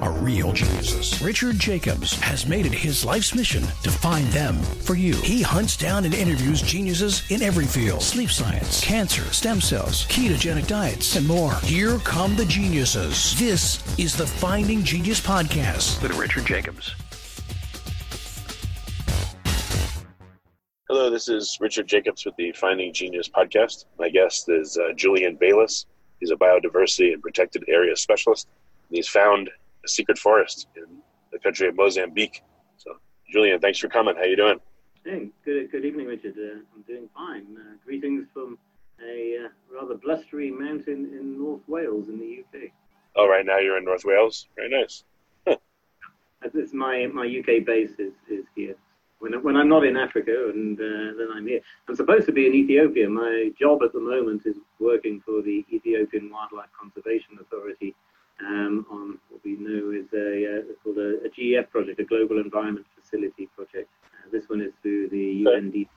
are real geniuses. Richard Jacobs has made it his life's mission to find them for you. He hunts down and interviews geniuses in every field sleep science, cancer, stem cells, ketogenic diets, and more. Here come the geniuses. This is the Finding Genius Podcast with Richard Jacobs. Hello, this is Richard Jacobs with the Finding Genius Podcast. My guest is uh, Julian Bayliss. He's a biodiversity and protected area specialist. He's found a secret forest in the country of Mozambique. So, Julian, thanks for coming. How you doing? Hey, good, good evening, Richard. Uh, I'm doing fine. Uh, greetings from a uh, rather blustery mountain in North Wales in the UK. Oh, right now you're in North Wales. Very nice. Huh. This my my UK base is, is here. When, when I'm not in Africa, and uh, then I'm here. I'm supposed to be in Ethiopia. My job at the moment is working for the Ethiopian Wildlife Conservation Authority um, on what we know is a, uh, called a, a, GEF project, a Global Environment Facility project. Uh, this one is through the UNDP,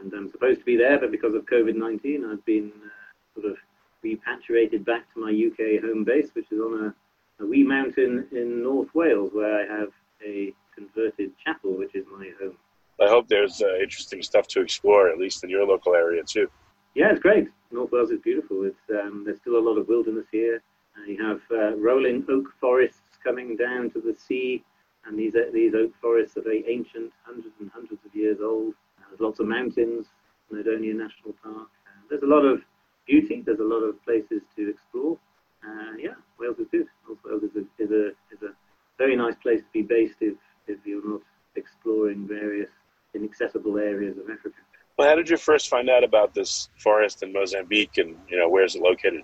and I'm supposed to be there, but because of COVID-19, I've been uh, sort of repatriated back to my UK home base, which is on a, a wee mountain in North Wales, where I have a converted chapel, which is my home. I hope there's uh, interesting stuff to explore, at least in your local area too. Yeah, it's great. North Wales is beautiful. It's um, there's still a lot of wilderness here. Uh, you have uh, rolling oak forests coming down to the sea, and these uh, these oak forests are very ancient, hundreds and hundreds of years old. there's lots of mountains, Snowdonia National Park. there's a lot of beauty. There's a lot of places to explore. yeah, Wales is good. Wales is a, is a is a very nice place to be based if if you're not exploring various inaccessible areas of Africa. Well, how did you first find out about this forest in Mozambique, and you know where is it located?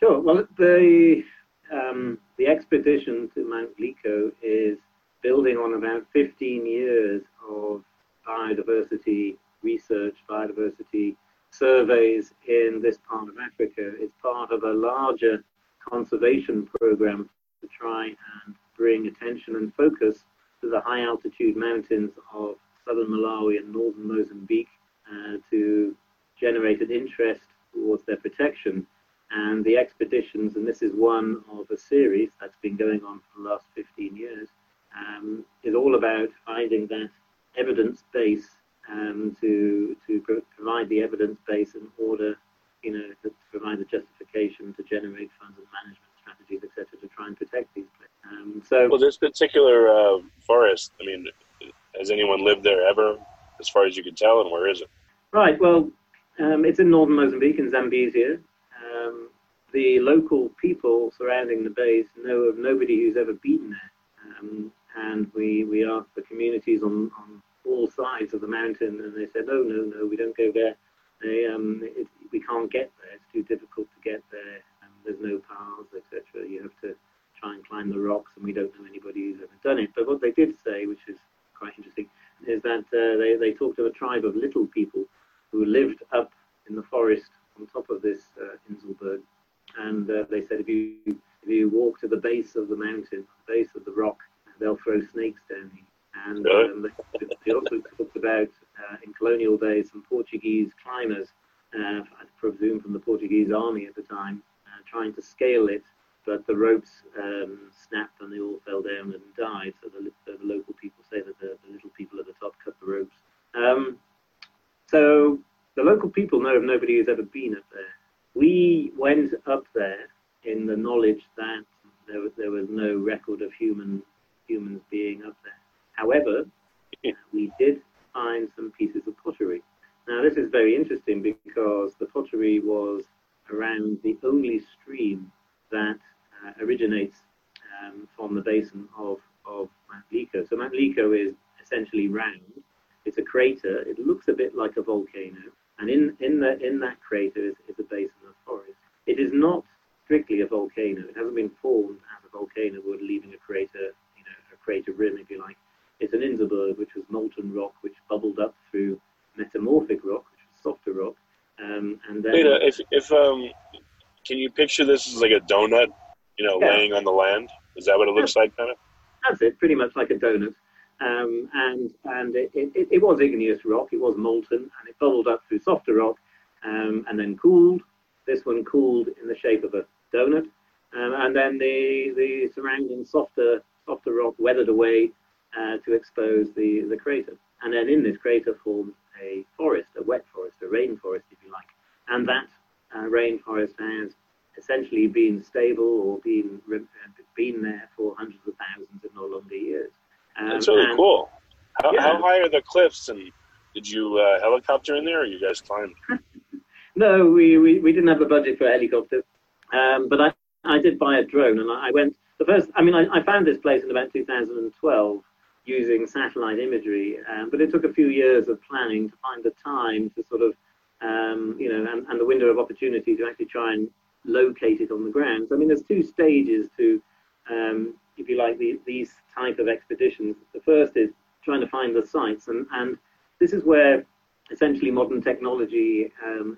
Sure. Well, the um, the expedition to Mount Lico is building on about 15 years of biodiversity research, biodiversity surveys in this part of Africa. It's part of a larger conservation program to try and bring attention and focus to the high altitude mountains of southern Malawi and northern Mozambique uh, to generate an interest towards their protection and the expeditions, and this is one of a series that's been going on for the last 15 years, um, is all about finding that evidence base um, to to pro- provide the evidence base in order, you know, to provide the justification to generate funds and management strategies, etc., to try and protect these places. Um, so, well, this particular uh, forest. I mean, has anyone lived there ever, as far as you can tell, and where is it? Right. Well, um, it's in northern Mozambique in Zambezia. Um, the local people surrounding the base know of nobody who's ever been there. Um, and we, we asked the communities on, on all sides of the mountain, and they said, no, no, no, we don't go there. They, um, it, we can't get there. It's too difficult to get there. Um, there's no paths, etc. You have to try and climb the rocks, and we don't know anybody who's ever done it. But what they did say, which is quite interesting, is that uh, they, they talked of a tribe of little people who lived up in the forest on top of this uh, Inselberg. And uh, they said if you if you walk to the base of the mountain, the base of the rock, they'll throw snakes down you. And um, they, they, also talked about uh, in colonial days some Portuguese climbers, uh, I presume from the Portuguese army at the time, uh, trying to scale it, but the ropes um, snapped and they all fell down and died. So the, the local people say that the, the, little people at the top cut the ropes. Um, so the local people know of nobody who's ever been up there. We went up there in the knowledge that there was, there was no record of human humans being up there. However, we did find some pieces of pottery. Now, this is very interesting because the pottery was around the only stream that uh, originates um, from the basin of, of Mount Lico. So, Mount Lico is essentially round. It's a crater. It looks a bit like a volcano. And in, in, the, in that crater is, is a basin of forest. It is not strictly a volcano. It hasn't been formed as a volcano would, leaving a crater, you know, a crater rim, if you like. It's an Inselberg, which was molten rock, which bubbled up through metamorphic rock, which was softer rock. And then, Wait, if, if um, can you picture this as like a donut you know, Yeah. laying on the land. Is that what it looks like, kind of? That's it, pretty much like a donut. Um, and and it, it, it was igneous rock, it was molten, and it bubbled up through softer rock um, and then cooled. This one cooled in the shape of a donut. Um, and then the, the surrounding softer, softer rock weathered away uh, to expose the, the crater. And then in this crater formed a forest, a wet forest, a rainforest, if you like. And that uh, rainforest has essentially been stable or been, been there for hundreds of thousands, if not longer years. Um, That's really and- cool. How, Yeah. how high are the cliffs? And did you uh, helicopter in there, or you guys climbed? No, we, we, we didn't have the budget for a helicopter, um, but I, I did buy a drone and I I went. The first, I mean, I, I found this place in about 2012 using satellite imagery, um, but it took a few years of planning to find the time to sort of, um, you know, and, and the window of opportunity to actually try and locate it on the ground. So, I mean, there's two stages to, um, if you like, the, these type of expeditions. The first is trying to find the sites, and, and this is where essentially modern technology um,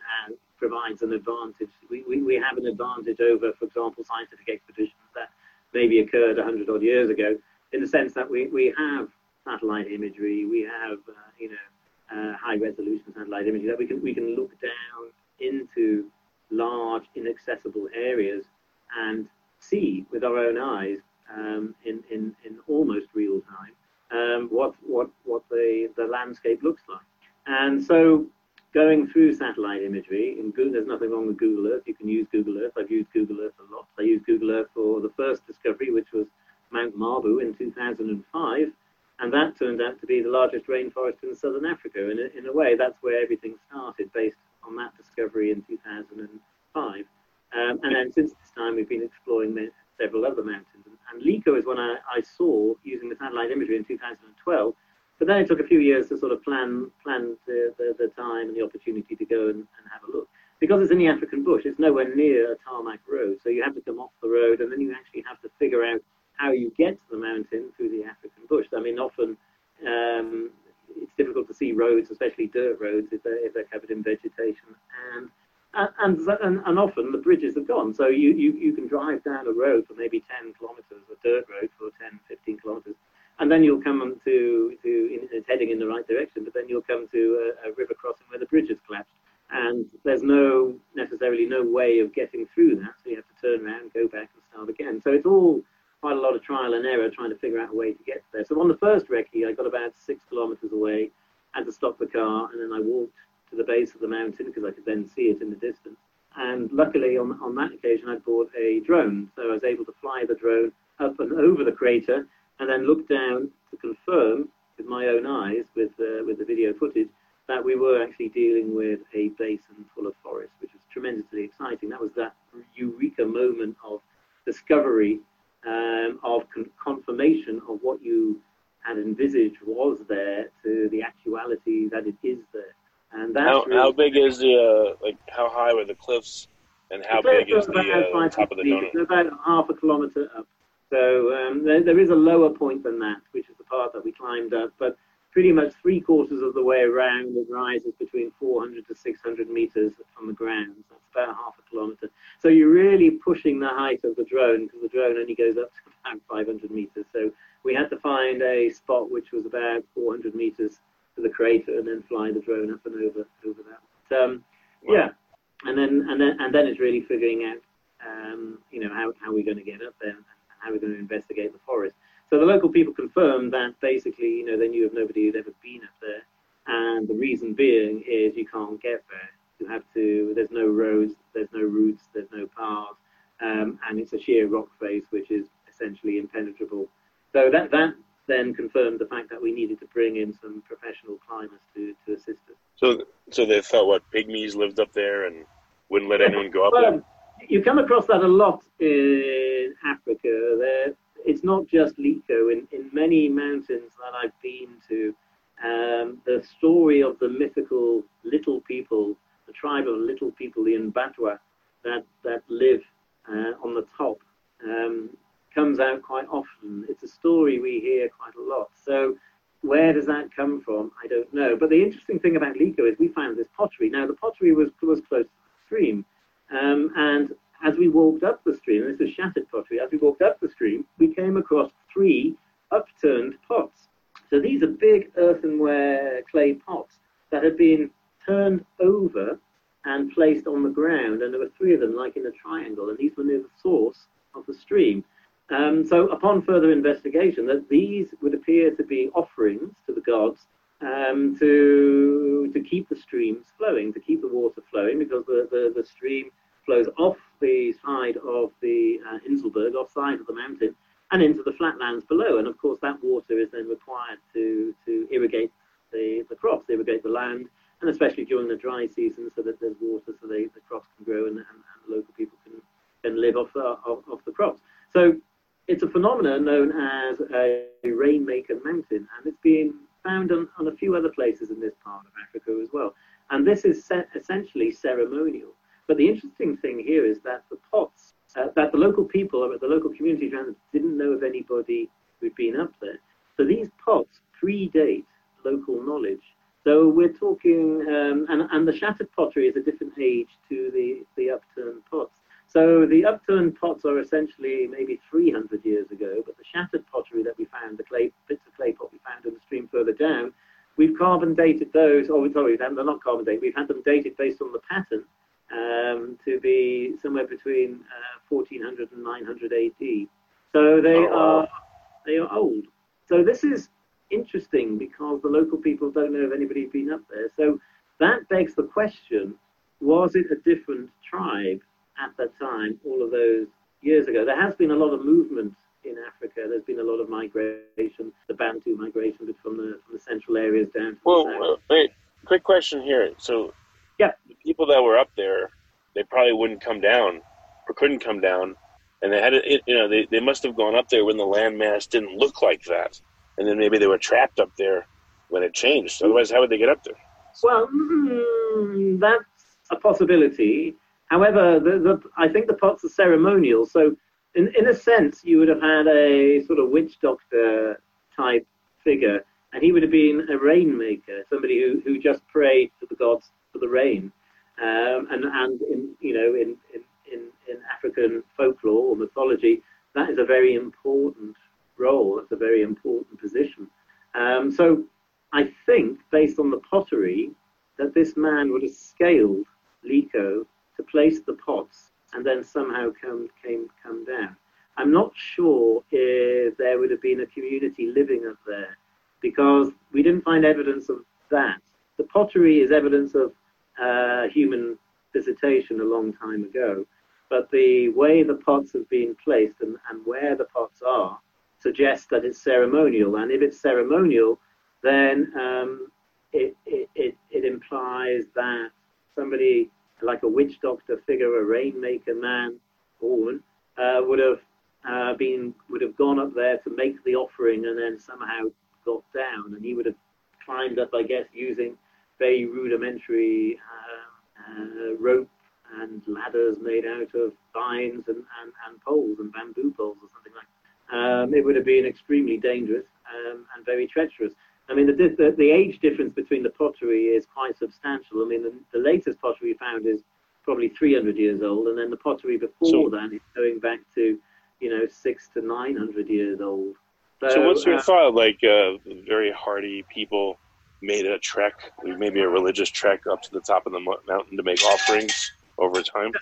provides an advantage. We, we, we have an advantage over, for example, scientific expeditions that maybe occurred 100 odd years ago, in the sense that we, we have satellite imagery, we have, uh, you know, uh, high resolution satellite imagery that we can, we can look down into large, inaccessible areas and see with our own eyes um, in, in, in almost real time um, what, what, what the, the landscape looks like. And so going through satellite imagery, in Google, there's nothing wrong with Google Earth. You can use Google Earth. I've used Google Earth a lot. I used Google Earth for the first discovery, which was Mount Mabu in 2005. And that turned out to be the largest rainforest in southern Africa. And in a way, that's where everything started, based on that discovery in 2005. Um, and then since this time, we've been exploring several other mountains. And, Lico is one I, I saw using the satellite imagery in 2012. But then it took a few years to sort of plan plan the, the, the time and the opportunity to go and, and have a look. Because it's in the African bush, it's nowhere near a tarmac road. So you have to come off the road and then you actually have to figure out how you get to the mountain through the African bush. I mean, often um, it's difficult to see roads, especially dirt roads, if they're, if they're covered in vegetation. And and, and, and often the bridges have gone. So you, you, you can drive down a road for maybe 10 kilometers, a dirt road for 10, 15 kilometers, and then you'll come to, to it's heading in the right direction, but then you'll come to a, a river crossing where the bridge has collapsed. And there's no necessarily no way of getting through that, so you have to turn around, go back, and start again. So it's all quite a lot of trial and error trying to figure out a way to get there. So on the first recce, I got about six kilometers away, had to stop the car, and then I walked to the base of the mountain because I could then see it in the distance. And luckily, on, on that occasion, I bought a drone, so I was able to fly the drone up and over the crater, and then look down to confirm with my own eyes, with uh, with the video footage, that we were actually dealing with a basin full of forest, which was tremendously exciting. That was that eureka moment of discovery, um, of con- confirmation of what you had envisaged was there to the actuality that it is there. And that's How, really- how big is the uh, like? How high were the cliffs, and how big is the uh, top of the donut? About half a kilometre up. So um, there, there is a lower point than that, which is the part that we climbed up. But pretty much three quarters of the way around, it rises between 400 to 600 meters from the ground. That's about half a kilometre. So you're really pushing the height of the drone because the drone only goes up to about 500 meters. So we had to find a spot which was about 400 meters to the crater and then fly the drone up and over over that. But, um, Wow. Yeah, and then and then and then it's really figuring out, um, you know, how how we're going to get up there and how we're going to investigate the forest. So the local people confirmed that basically, you know, they knew of nobody who'd ever been up there, and the reason being is you can't get there. You have to. There's no roads. There's no routes. There's no paths, um, and it's a sheer rock face which is essentially impenetrable. So that that then confirmed the fact that we needed to bring in some professional climbers to, to assist us. So, so they thought what pygmies lived up there and wouldn't let anyone go up Well, there. you come across that a lot in Africa. There, it's not just Lico. In, in many mountains that I've been to, um, the story of the mythical little people, the tribe of little people, the Mbatwa, that, that live uh, on the top, um, comes out quite often. It's a story we hear quite a lot. So where does that come from? I don't know. But the interesting thing about Lico is we found this pottery. Now, the pottery was, was close to the stream. Um, and as we walked up the stream, this is shattered pottery, as we walked up the stream, we came across three upturned pots. So these are big earthenware clay pots that had been turned over and placed on the ground, and there were three of them, like in a triangle, and these were near the source of the stream. Um, so, upon further investigation, that these would appear to be offerings to the gods um, to to keep the streams flowing, to keep the water flowing, because the, the, the stream flows off the side of the uh, Inselberg, off side of the mountain, and into the flatlands below. And of course, that water is then required to, to irrigate the, the crops, irrigate the land, and especially during the dry season, so that there's water so they, the crops can grow and, and, and the local people can, can live off, uh, off, off the crops. So it's a phenomenon known as a rainmaker mountain, and it's been found on, on a few other places in this part of Africa as well. And this is essentially ceremonial. But the interesting thing here is that the pots, uh, that the local people the local communities around didn't know of anybody who'd been up there. So these pots predate local knowledge. We're talking, um, and, and the shattered pottery is a different age to the, the upturned pots. So the upturned pots are essentially maybe 300 years ago, but the shattered pottery that we found, the clay bits of clay pot we found in the stream further down, we've carbon dated those, or sorry, they're not carbon dated, we've had them dated based on the pattern um, to be somewhere between uh, 1400 and 900 AD. So they oh, wow. are they are old. So this is the local people don't know if anybody's been up there. So that begs the question: Was it a different tribe at that time, all of those years ago? There has been a lot of movement in Africa. There's been a lot of migration, the Bantu migration from the from the central areas down to well. Well, wait, quick question here. So yeah. The people that were up there, they probably wouldn't come down or couldn't come down. And they had it, you know, they, they must have gone up there when the landmass didn't look like that. And then maybe they were trapped up there when it changed. Otherwise, how would they get up there? Well, mm, that's a possibility. However, the, the, I think the pots are ceremonial. So, in, in a sense, you would have had a sort of witch doctor type figure, and he would have been a rainmaker, somebody who, who just prayed to the gods for the rain. Um, and and in you know in, in, in, in African folklore or mythology, that is a very important role. That's a very important position. Um, so I think, based on the pottery, that this man would have scaled Lico to place the pots and then somehow come came come down. I'm not sure if there would have been a community living up there because we didn't find evidence of that. The pottery is evidence of uh, human visitation a long time ago. But the way the pots have been placed and, and where the pots are suggests that it's ceremonial. And if it's ceremonial, then um, it, it, it, it implies that somebody like a witch doctor figure, a rainmaker man or woman, uh, would have uh, been would have gone up there to make the offering and then somehow got down, and he would have climbed up, I guess, using very rudimentary uh, uh, rope and ladders made out of vines and, and, and poles and bamboo poles or something like that. Um, it would have been extremely dangerous um, and very treacherous. I mean, the, the, the, age difference between the pottery is quite substantial. I mean, the, the latest pottery found is probably 300 years old, and then the pottery before so, that is going back to, you know, six to 900 years old. So, so what's your uh, thought? Like uh, very hardy people made a trek, maybe a religious trek up to the top of the mountain to make offerings over time?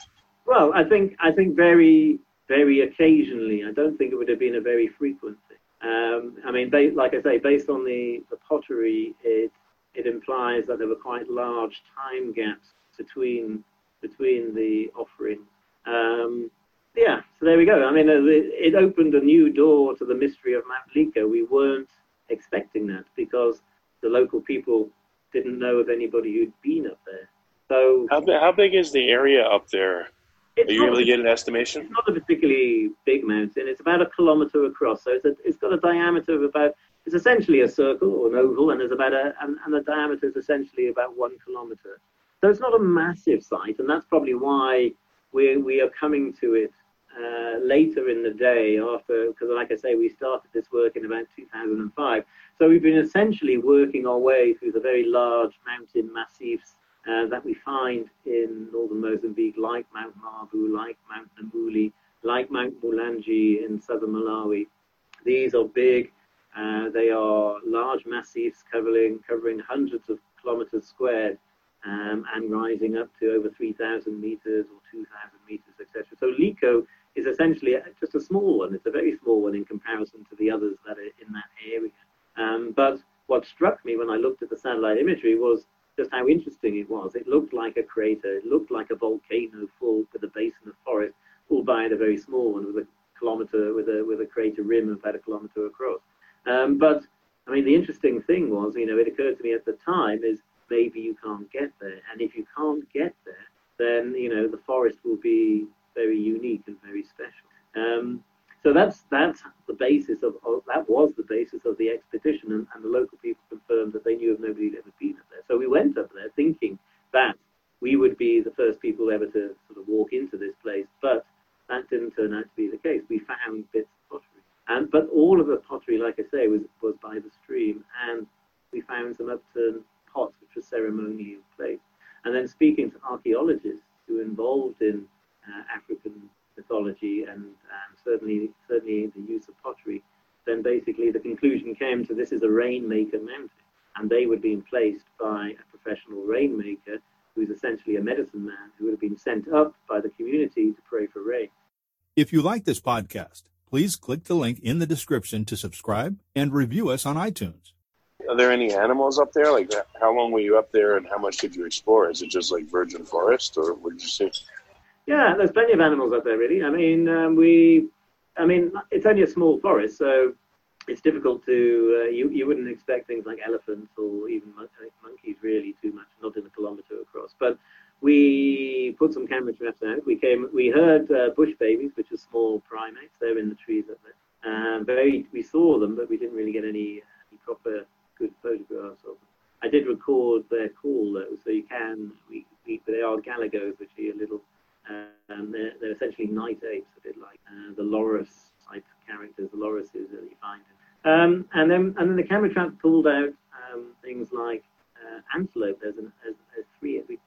Well, I think I think very very occasionally. I don't think it would have been a very frequent thing. Um, I mean, like I say, based on the, the pottery, it it implies that there were quite large time gaps between between the offerings. Um, yeah, so there we go. I mean, uh, it opened a new door to the mystery of Mount Lico. We weren't expecting that because the local people didn't know of anybody who'd been up there. So how, how big is the area up there? Are you able to get an estimation? It's not a particularly big mountain. It's about a kilometer across, so it's, a, it's got a diameter of about. It's essentially a circle or an oval, and there's about a and, and the diameter is essentially about one kilometer. So it's not a massive site, and that's probably why we we are coming to it uh, later in the day after, because like I say, we started this work in about 2005. So we've been essentially working our way through the very large mountain massifs uh, that we find in northern Mozambique, like Mount Mabu, like Mount Namuli, like Mount Mulanje in southern Malawi. These are big, uh, they are large massifs covering, covering hundreds of kilometers squared um, and rising up to over 3,000 meters or 2,000 meters, etc. So Lico is essentially just a small one. It's a very small one in comparison to the others that are in that area. Um, but what struck me when I looked at the satellite imagery was just how interesting it was. It looked like a crater. It looked like a volcano full with a basin of forest, albeit a very small one with a kilometer, with a with a crater rim of about a kilometer across. Um, but I mean, the interesting thing was, you know, it occurred to me at the time is maybe you can't get there, and if you can't get there, then you know the forest will be very unique and very special. Um, so that's that's the basis of, of, that was the basis of the expedition, and, and, the local people confirmed that they knew of nobody ever been up there. So we went up there thinking that we would be the first people ever to sort of walk into this place, but that didn't turn out to be the case. We found bits of pottery, and but all of the pottery, like I say, was was by the stream, and we found some upturned pots which were ceremonial plates. And then speaking to archaeologists who were involved in uh, African mythology and, and certainly certainly the use of pottery, then basically the conclusion came to this is a rainmaker mountain, and they were being placed by a professional rainmaker who is essentially a medicine man who would have been sent up by the community to pray for rain. If you like this podcast, please click the link in the description to subscribe and review us on iTunes. Are there any animals up there? Like, how long were you up there, and how much did you explore? Is it just like virgin forest, or what did you see? Yeah, there's plenty of animals up there, really. I mean, um, we, I mean, it's only a small forest, so it's difficult to, uh, you, you wouldn't expect things like elephants or even mon- uh, monkeys really too much, not in a kilometer across. But we put some camera traps out. We came, we heard uh, bush babies, which are small primates. They're in the trees up there. Um, very, we saw them, but we didn't really get any, any proper good photographs of them. I did record their call though, so you can. We, we they are galagos, which are little um, they're, they're, essentially night apes, a bit like uh, the loris type characters, the lorises that you find. Um, and then and then the camera trap pulled out um, things like uh, antelope. There's, an, there's, there's three. We,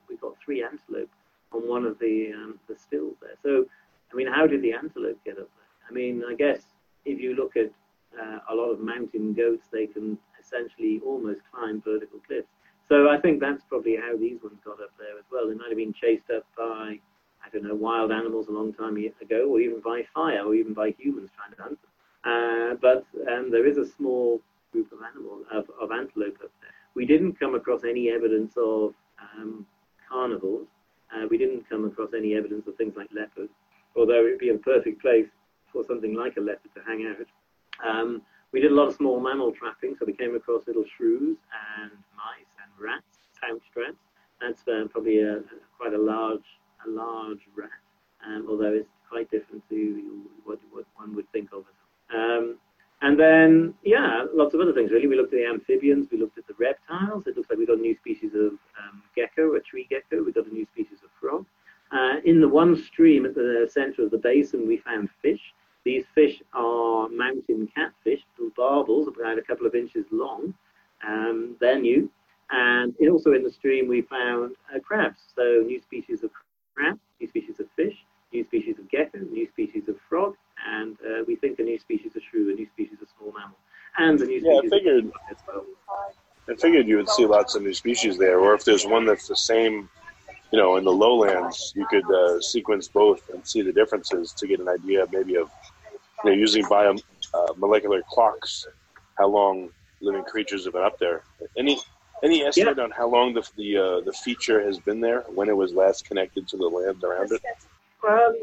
three antelope on one of the um, the stills there. So, I mean, how did the antelope get up there? I mean, I guess if you look at uh, a lot of mountain goats, they can essentially almost climb vertical cliffs. So I think that's probably how these ones got up there as well. They might have been chased up by I don't know, wild animals a long time ago, or even by fire, or even by humans trying to hunt them. Uh, but um, there is a small group of animals, of, of, antelope up there. We didn't come across any evidence of um, carnivores. Uh, we didn't come across any evidence of things like leopards, although it would be a perfect place for something like a leopard to hang out. Um, we did a lot of small mammal trapping, so we came across little shrews and mice and rats, pouched rats. That's uh, probably a, quite a large a large rat, um, although it's quite different to what, what one would think of as. Um, and then, yeah, lots of other things really. We looked at the amphibians, we looked at the reptiles. It looks like we got a new species of um, gecko, a tree gecko. We got a new species of frog. Uh, in the one stream at the center of the basin, we found fish. These fish are mountain catfish, little barbels, about a couple of inches long. Um, they're new. And also in the stream, we found uh, crabs, so new species of crab, new species of fish, new species of gecko, new species of frog, and uh, we think a new species of shrew, a new species of small mammal, and a new yeah, species I figured, of as well. I figured you would see lots of new species there, or if there's one that's the same, you know, in the lowlands, you could uh, sequence both and see the differences to get an idea, maybe of, you know, using bio uh, molecular clocks, how long living creatures have been up there. Any any estimate yeah. on how long the the uh, the feature has been there? When it was last connected to the land around it? Um,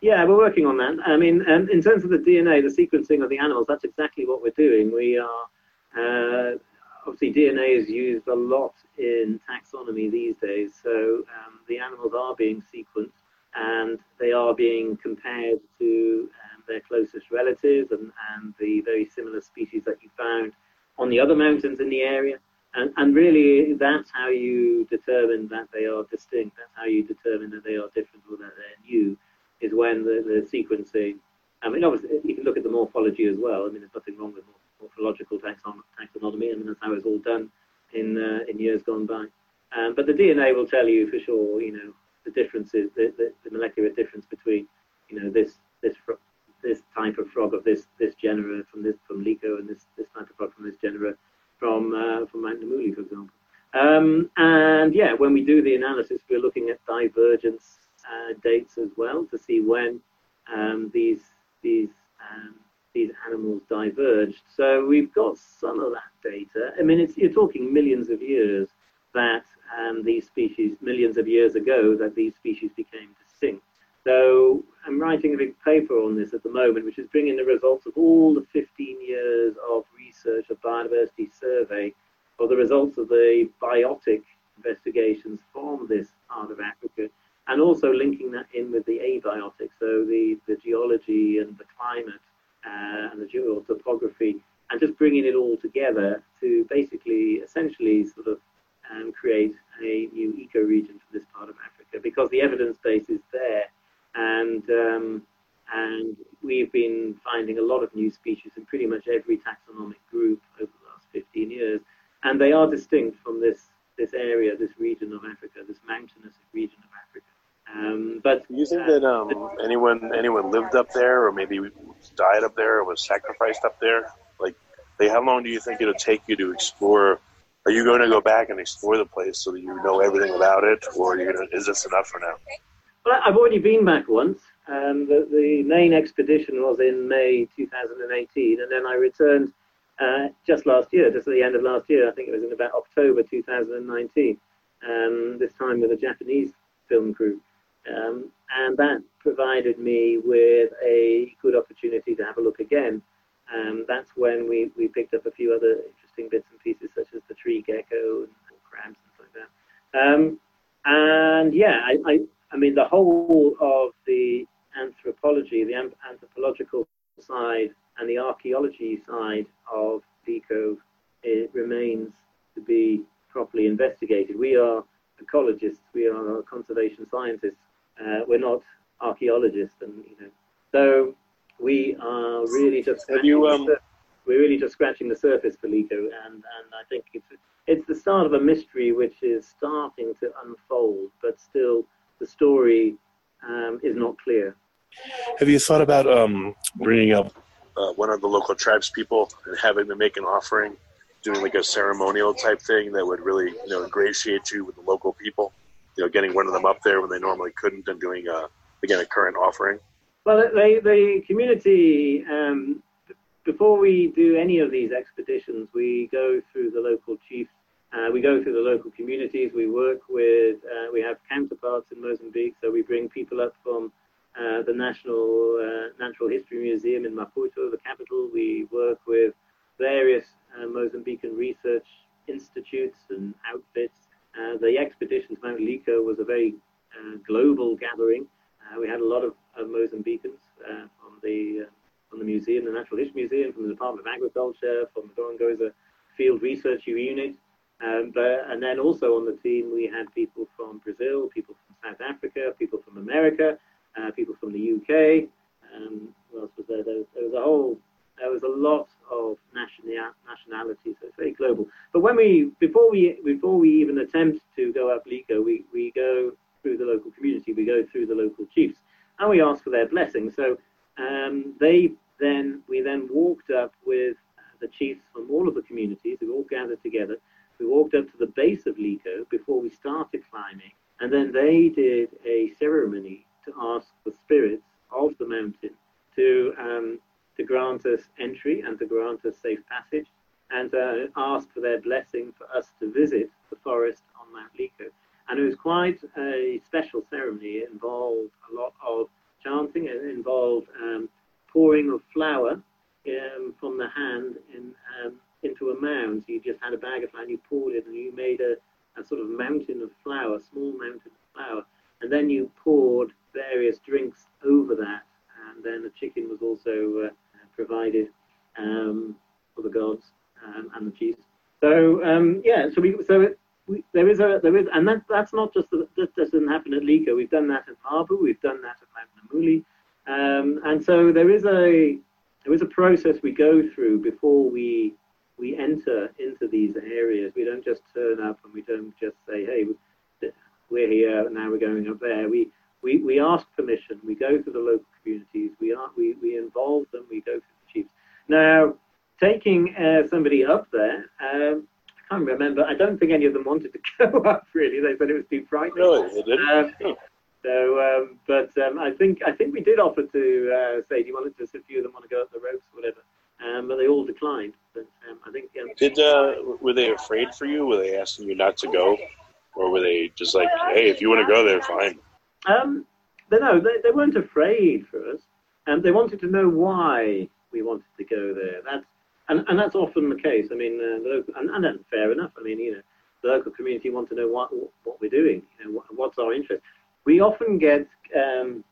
yeah, we're working on that. I mean, um, in terms of the DNA, the sequencing of the animals, that's exactly what we're doing. We are uh, obviously DNA is used a lot in taxonomy these days, so um, the animals are being sequenced and they are being compared to um, their closest relatives and, and the very similar species that you found on the other mountains in the area. And, and really, that's how you determine that they are distinct. That's how you determine that they are different or that they're new, is when the, the sequencing. I mean, obviously, you can look at the morphology as well. I mean, there's nothing wrong with morphological taxon, taxonomy. I mean, that's how it's all done in uh, in years gone by. Um, but the DNA will tell you for sure, you know, the differences, the, the, the molecular difference between, you know, this this this type of frog of this this genera from this from Lico and this this type of frog from this genera from uh, from Mount Namuli, for example. Um, and yeah, when we do the analysis, we're looking at divergence uh, dates as well to see when um, these these um, these animals diverged. So we've got some of that data. I mean, you're talking millions of years that um, these species, millions of years ago, that these species became distinct. So I'm writing a big paper on this at the moment, which is bringing the results of all the 15 years of research of biodiversity survey, or the results of the biotic investigations from this part of Africa, and also linking that in with the abiotic, so the, the geology and the climate uh, and the geotopography, and just bringing it all together to basically, essentially, sort of um, create a new ecoregion for this part of Africa because the evidence base is um, and we've been finding a lot of new species in pretty much every taxonomic group over the last 15 years, and they are distinct from this this area, this region of Africa, this mountainous region of Africa. Um, but do you think uh, that um, anyone anyone lived up there, or maybe died up there, or was sacrificed up there? Like, like, how long do you think it'll take you to explore? Are you going to go back and explore the place so that you know everything about it, or gonna, is this enough for now? Well, I've already been back once. The, main expedition was in May 2018, and then I returned uh, just last year, just at the end of last year. I think it was in about October 2019. Um, this time with a Japanese film crew. Um, and that provided me with a good opportunity to have a look again. Um, that's when we, we picked up a few other interesting bits and pieces, such as the tree gecko and, crabs and stuff like that. Um, and yeah, I, I, I, mean, the whole of anthropology, the anthropological side, and the archaeology side of it remains to be properly investigated. We are ecologists, we are conservation scientists, uh, we're not archaeologists, and you know, so we are really just you, um... we're really just scratching the surface for Lico, and and I think it's it's the start of a mystery which is starting to unfold, but still the story um, is not clear. Have you thought about um, bringing up uh, one of the local tribes people and having them make an offering, doing like a ceremonial type thing that would really you know ingratiate you with the local people? you know, getting one of them up there when they normally couldn't and doing, a, again, a current offering? Well, the, the community, um, before we do any of these expeditions, we go through the local chiefs. Uh, we go through the local communities. We work with, uh, we have counterparts in Mozambique, so we bring people up from uh, the National uh, Natural History Museum in Maputo, the capital. We work with various uh, Mozambican research institutes and outfits uh, the expedition to Mount Lico was a very uh, global gathering. We had a lot of, of Mozambicans from the from the museum, the Natural History Museum, from the Department of Agriculture, from the Gorongosa Field Research Unit. Um, but, and then also on the team, we had people from Brazil, people from South Africa, people from America, uh, people from the UK. Um, what else was there? There was, there was a whole there was a lot of national, nationalities, so it's very global. But when we, before we, before we even attempt to go up Lico, we, we go through the local community, we go through the local chiefs, and we ask for their blessing. So um, they then, we then walked up with the chiefs from all of the communities, we all gathered together. We walked up to the base of Lico before we started climbing, and then they did a ceremony to ask the spirits of the mountain to um, to grant us entry and to grant us safe passage, and to ask for their blessing for us to visit the forest on Mount Lico. And it was quite a special ceremony. It involved a lot of chanting. It involved um, pouring of flour um, from the hand in, um, into a mound. So you just had a bag of flour and you poured it and you made a, a sort of mountain of flour, a small mountain of flour. And then you poured various drinks over that. And then the chicken was also uh, provided um, for the gods um, and the chiefs. So um, yeah, so we so it, we, there is and that that's not just that doesn't happen at Lico. We've done that at Mabu. We've done that at Mount Namuli, um, and so there is a there is a process we go through before we we enter into these areas. We don't just turn up and we don't just say, hey, we're here, now we're going up there. We, we, we ask permission. We go to the local communities. We, are, we, we involve them. We go to the chiefs. Now, taking uh, somebody up there, um, can't remember. I don't think any of them wanted to go up. Really, they said it was too frightening. Really, they didn't. Um, so, um, but um, I think I think we did offer to uh, say, do you want to just a few of them want to go up the ropes, or whatever. Um, but they all declined. But um, I think. did uh, were they afraid for you? Were they asking you not to go, or were they just like, hey, if you want to go there, fine? Um, they, no, they, they weren't afraid for us, and they wanted to know why we wanted to go there. That's and, and that's often the case. I mean, uh, local, and, and that's fair enough. I mean, you know, the local community want to know what what we're doing. You know, what, what's our interest. We often get um,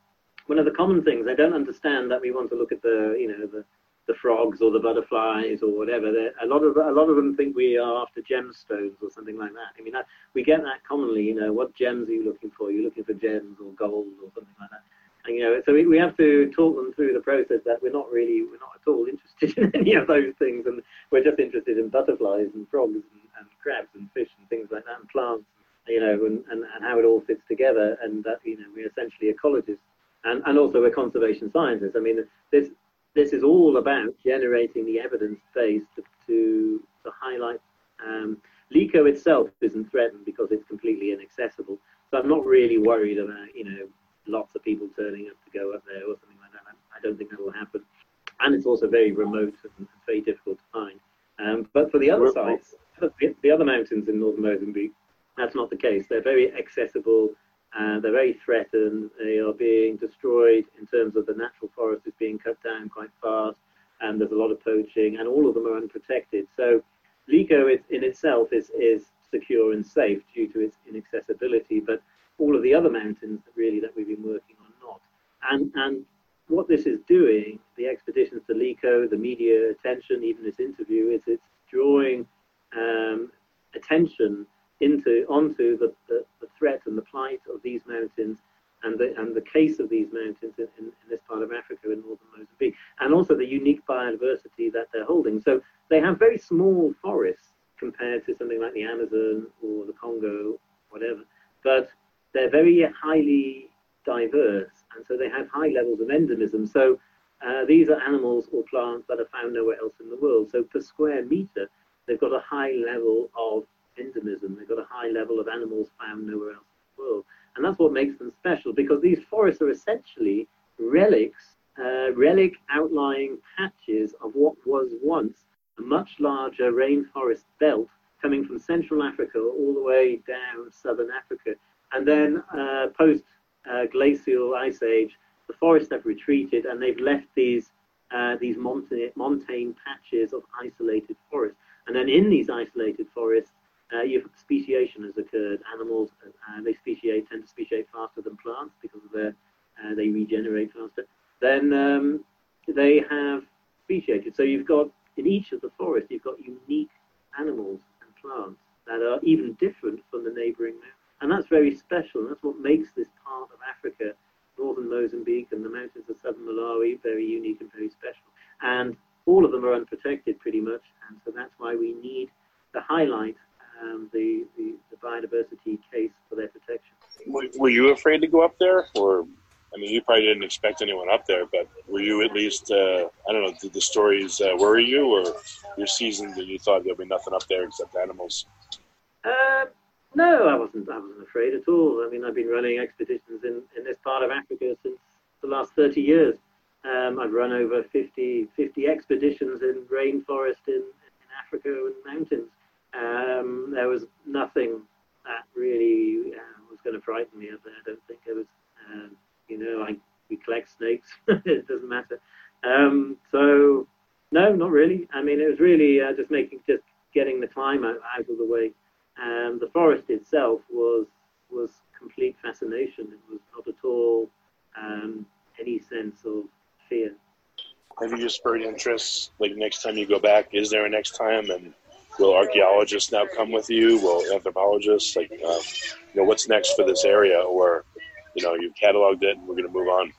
one of the common things. They don't understand that we want to look at the you know the the frogs or the butterflies or whatever. They're, a lot of a lot of them think we are after gemstones or something like that. I mean, that, we get that commonly. You know, what gems are you looking for? You're looking for gems or gold or something like that. You know, so we, we have to talk them through the process that we're not really, we're not at all interested in any of those things, and we're just interested in butterflies and frogs and, and crabs and fish and things like that, and plants. You know, and, and, and how it all fits together, and that you know we're essentially ecologists and, and also we're conservation scientists. I mean, this this is all about generating the evidence base to, to, to highlight. Um, itself isn't threatened because it's completely inaccessible. So I'm not really worried about, you know, lots of people turning up to go up there or something like that. I, I don't think that will happen. And it's also very remote and very difficult to find. Um, but for the other sites, the, the other mountains in northern Mozambique, that's not the case. They're very accessible and they're very threatened. They are being destroyed in terms of the natural forest is being cut down quite fast, and there's a lot of poaching, and all of them are unprotected. So, Lico is, in itself is, is secure and safe due to its inaccessibility, but all of the other mountains that really that we've been working on not. And and what this is doing, the expeditions to Lico, the media attention, even this interview, is it's drawing um, attention into onto the, the, the, threat and the plight of these mountains and the, and the case of these mountains in, in, in, this part of Africa in northern Mozambique, and also the unique biodiversity that they're holding. So they have very small forests compared to something like the Amazon or the Congo, whatever, but they're very highly diverse, and so they have high levels of endemism. So uh, these are animals or plants that are found nowhere else in the world. So per square meter, they've got a high level of endemism. They've got a high level of animals found nowhere else in the world. And that's what makes them special because these forests are essentially relics, uh, relic outlying patches of what was once a much larger rainforest belt coming from Central Africa all the way down southern Africa. And then uh, post uh, glacial ice age, the forests have retreated and they've left these uh, these montane patches of isolated forests. And then in these isolated forests, uh, speciation has occurred. Animals, uh, they speciate, tend to speciate faster than plants because of their, uh, they regenerate faster. Then um, they have speciated. So you've got, in each of the forests, you've got unique animals and plants that are even different from the neighboring mountains. And that's very special. And that's what makes this part of Africa, northern Mozambique and the mountains of southern Malawi, very unique and very special. And all of them are unprotected pretty much. And so that's why we need to highlight um, the, the, the, biodiversity case for their protection. Were you afraid to go up there? Or, I mean, you probably didn't expect anyone up there, but were you at least, uh, I don't know, did the stories uh, worry you or you're seasoned and you thought there'd be nothing up there except animals? Uh, no, I wasn't. I wasn't afraid at all. I mean, I've been running expeditions in, in this part of Africa since the last 30 years. Um, I've run over 50, 50 expeditions in rainforest in, in Africa and mountains. Um, there was nothing that really uh, was going to frighten me up there. I don't think it was, um, you know, I, we collect snakes. it doesn't matter. Um, so, no, not really. I mean, it was really uh, just making, just getting the climb out, out of the way. Um, the forest itself was was complete fascination. It was not at all um, any sense of fear. Have you just spurred interest? Like next time you go back, is there a next time? And will archaeologists now come with you? Will anthropologists like um, you know what's next for this area, or you know you've cataloged it and we're going to move on?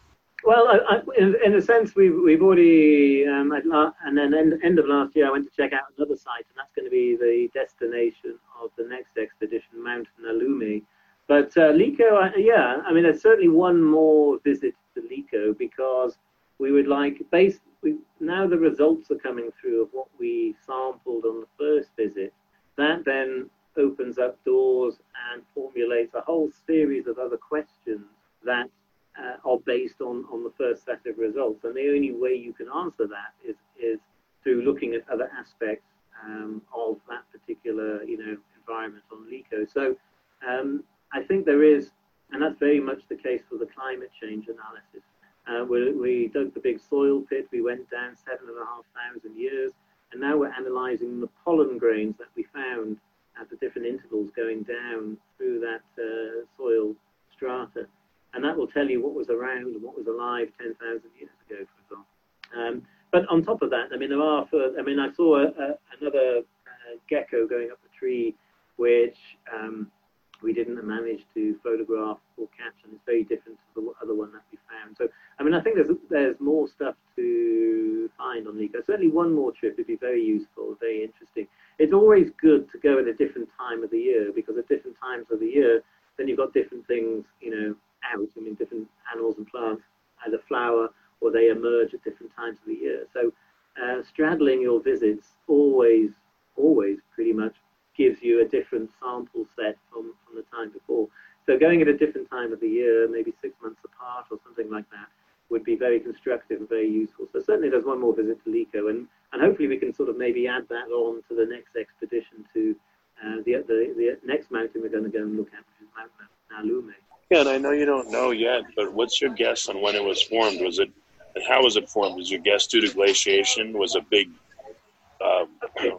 Well, I, I, in, in, a sense, we've, we've already, um, and then end, end of last year, I went to check out another site, and that's going to be the destination of the next expedition, Mount Nalume. But uh, Lico, yeah, I mean, there's certainly one more visit to Lico because we would like, based, we, now the results are coming through of what we sampled on the first visit. That then opens up doors and formulates a whole series of other questions that uh, are based on, on the first set of results. And the only way you can answer that is, is through looking at other aspects um, of that particular you know environment on Lico. So um, I think there is, and that's very much the case for the climate change analysis. Uh, we, we, dug the big soil pit, we went down seven and a half thousand years, and now we're analyzing the pollen grains that we found at the different intervals going down through that uh, soil strata and that will tell you what was around and what was alive 10,000 years ago, for example. Um, but on top of that, I mean, there are, I mean, I saw a, a, another uh, gecko going up the tree, which um, we didn't manage to photograph or catch, and it's very different to the other one that we found. So, I mean, I think there's there's more stuff to find on Lico. Certainly, one more trip would be very useful, very interesting. It's always good to go at a different time of the year because at different times of the year, then you've got different things, you know, out. I mean, different animals and plants either flower or they emerge at different times of the year. So uh, straddling your visits always, always pretty much gives you a different sample set from, from the time before. So going at a different time of the year, maybe six months apart or something like that, would be very constructive and very useful. So certainly there's one more visit to Lico, and, and hopefully we can sort of maybe add that on to the next expedition to uh, the, the, the next mountain we're going to go and look at, which is Mount Nalume. Yeah, and I know you don't know yet, but what's your guess on when it was formed? Was it, and how was it formed? Was your guess due to glaciation? Was a big uh,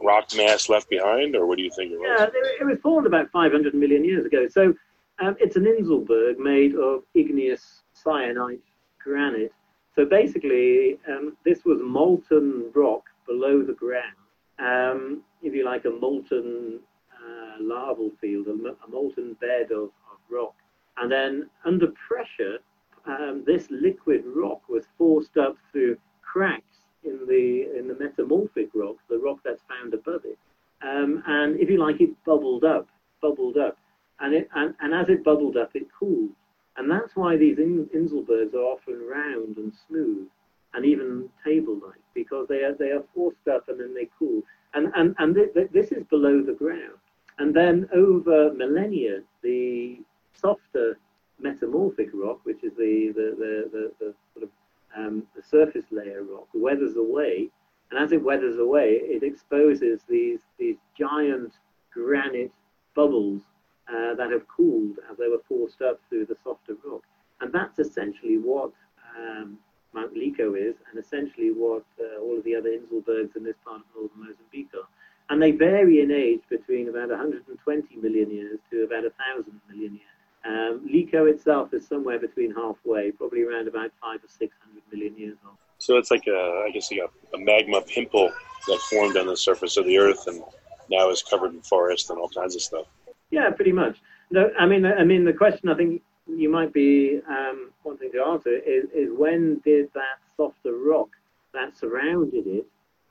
rock mass left behind, or what do you think it was? Yeah, it was formed about 500 million years ago. So um, it's an Inselberg made of igneous syenite granite. So basically, um, this was molten rock below the ground. Um, if you like, a molten uh, larval field, a, molten bed of, of rock. And then under pressure, um, this liquid rock was forced up through cracks in the in the metamorphic rock, the rock that's found above it. Um, and if you like, it bubbled up, bubbled up, and it and, and as it bubbled up, it cooled. And that's why these in, Inselbergs are often round and smooth, and even table-like, because they are they are forced up and then they cool. And and and th- th- this is below the ground. And then over millennia, the softer metamorphic rock, which is the, the, the, the, the sort of um, the surface layer rock, weathers away. And as it weathers away, it exposes these, these giant granite bubbles uh, that have cooled as they were forced up through the softer rock. And that's essentially what um, Mount Lico is, and essentially what uh, all of the other Inselbergs in this part of northern Mozambique are. And they vary in age between about 120 million years to about 1,000 million years. Um, Lico itself is somewhere between halfway, probably around about five or six hundred million years old. So it's like a, I guess, like a, a magma pimple that formed on the surface of the Earth and now is covered in forest and all kinds of stuff. Yeah, pretty much. No, I mean, I mean, the question I think you might be um, wanting to answer is, is when did that softer rock that surrounded it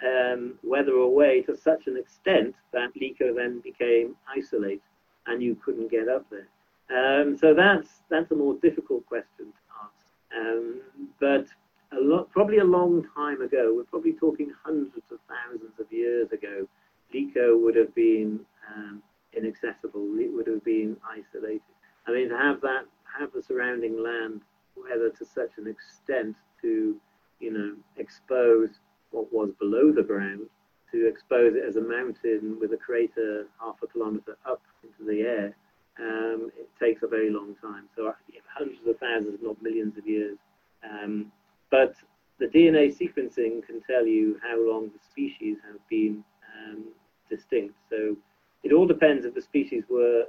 um, weather away to such an extent that Lico then became isolated and you couldn't get up there? Um, so that's that's a more difficult question to ask. Um, but a lot, probably a long time ago, we're probably talking hundreds of thousands of years ago, Lico would have been um, inaccessible. It would have been isolated. I mean, to have that, have the surrounding land weathered to such an extent to, you know, expose what was below the ground, to expose it as a mountain with a crater half a kilometer up into the air a very long time. So hundreds of thousands, not millions of years. Um, but the DNA sequencing can tell you how long the species have been um, distinct. So it all depends if the species were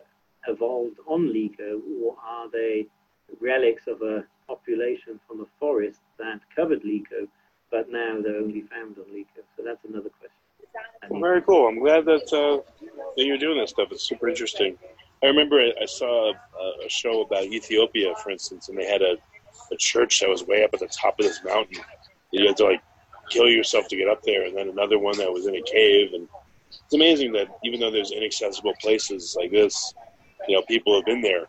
evolved on Lico or are they relics of a population from a forest that covered Lico, but now they're only found on Lico. So that's another question. Very cool. I'm glad that, uh, that you're doing this stuff. It's super interesting. I remember I saw show about Ethiopia, for instance, and they had a a church that was way up at the top of this mountain. You had to like kill yourself to get up there, and then another one that was in a cave. And it's amazing that even though there's inaccessible places like this, you know, people have been there.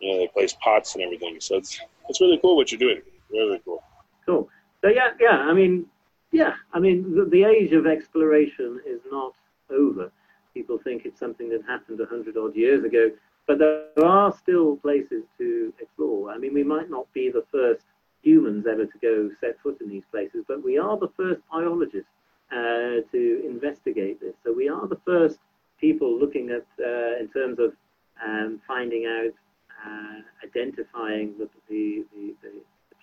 You know, they place pots and everything. So it's it's really cool what you're doing. Really, really cool. Cool. So yeah, yeah. I mean, yeah. I mean, the, the age of exploration is not over. People think it's something that happened a hundred odd years ago, but there are still places to explore. I mean, we might not be the first humans ever to go set foot in these places, but we are the first biologists uh, to investigate this. So we are the first people looking at, uh, in terms of um, finding out, uh, identifying the, the, the, the,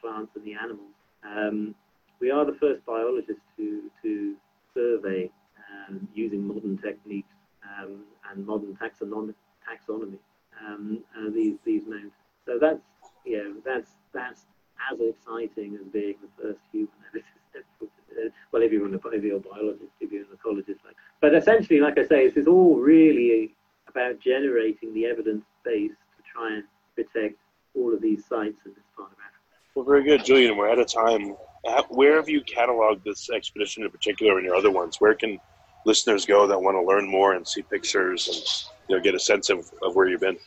plants and the animals. Um, we are the first biologists to, to survey um, using modern techniques um, and modern taxonomy, taxonomy um, uh, these, these mountains. So that's, you know, that's, that's as exciting as being the first human well, if you're, an, if you're a biologist, if you're an ecologist. Like. But essentially, like I say, this is all really about generating the evidence base to try and protect all of these sites in this part of Africa. Well, very good, Julian. We're out of time. Uh, where have you cataloged this expedition in particular and your other ones? Where can listeners go that want to learn more and see pictures and you know get a sense of, of where you've been?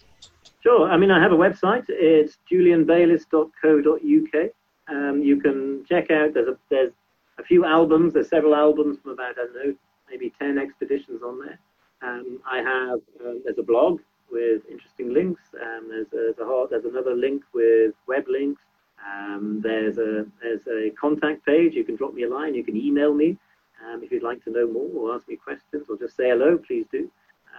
Sure. I mean, I have a website. It's julianbayliss.co.uk. Um, you can check out. There's a there's a few albums. There's several albums from about I don't know maybe ten expeditions on there. Um, I have um, there's a blog with interesting links. Um, there's a, there's a there's another link with web links. Um, there's a there's a contact page. You can drop me a line. You can email me um, if you'd like to know more or ask me questions or just say hello. Please do.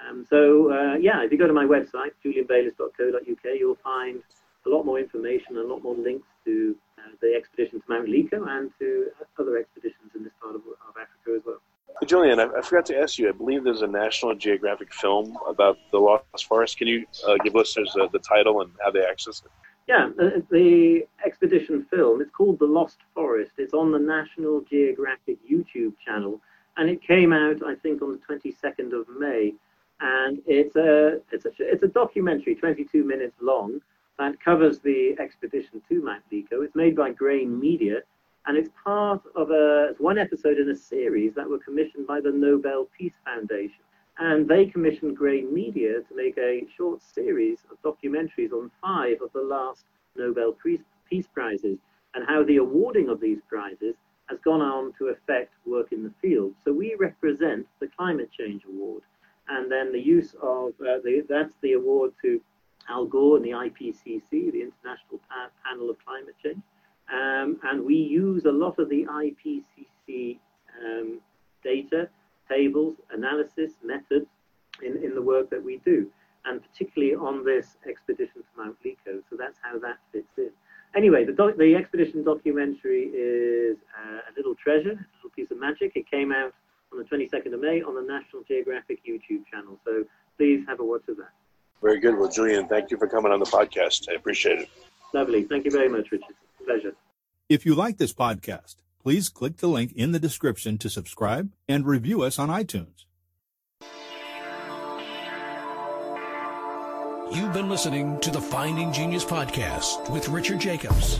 Um, so uh, yeah, if you go to my website, julianbayliss.co.uk, you'll find a lot more information, and a lot more links to uh, the expedition to Mount Lico and to other expeditions in this part of, of Africa as well. Julian, I, I, forgot to ask you. I believe there's a National Geographic film about the Lost Forest. Can you uh, give listeners uh, the title and how they access it? Yeah, the, the expedition film. It's called The Lost Forest. It's on the National Geographic YouTube channel, and it came out, I think, on the 22nd of May and it's a it's a it's a documentary, 22 minutes long, that covers the expedition to Mount Lico. It's made by Grain Media, and it's part of a one episode in a series that were commissioned by the Nobel Peace Foundation. And they commissioned Grain Media to make a short series of documentaries on five of the last Nobel Peace Prizes and how the awarding of these prizes has gone on to affect work in the field. So we represent the Climate Change Award and then the use of uh, the, that's the award to Al Gore and the IPCC, the International pa- Panel of Climate Change. Um, and we use a lot of the IPCC um, data, tables, analysis, methods in, in the work that we do, and particularly on this expedition to Mount Lico. So that's how that fits in. Anyway, the, doc- the expedition documentary is uh, a little treasure, a little piece of magic. It came out on the 22nd of May on the National Geographic YouTube channel. So please have a watch of that. Very good. Well, Julian, thank you for coming on the podcast. I appreciate it. Lovely. Thank you very much, Richard. Pleasure. If you like this podcast, please click the link in the description to subscribe and review us on iTunes. You've been listening to the Finding Genius podcast with Richard Jacobs.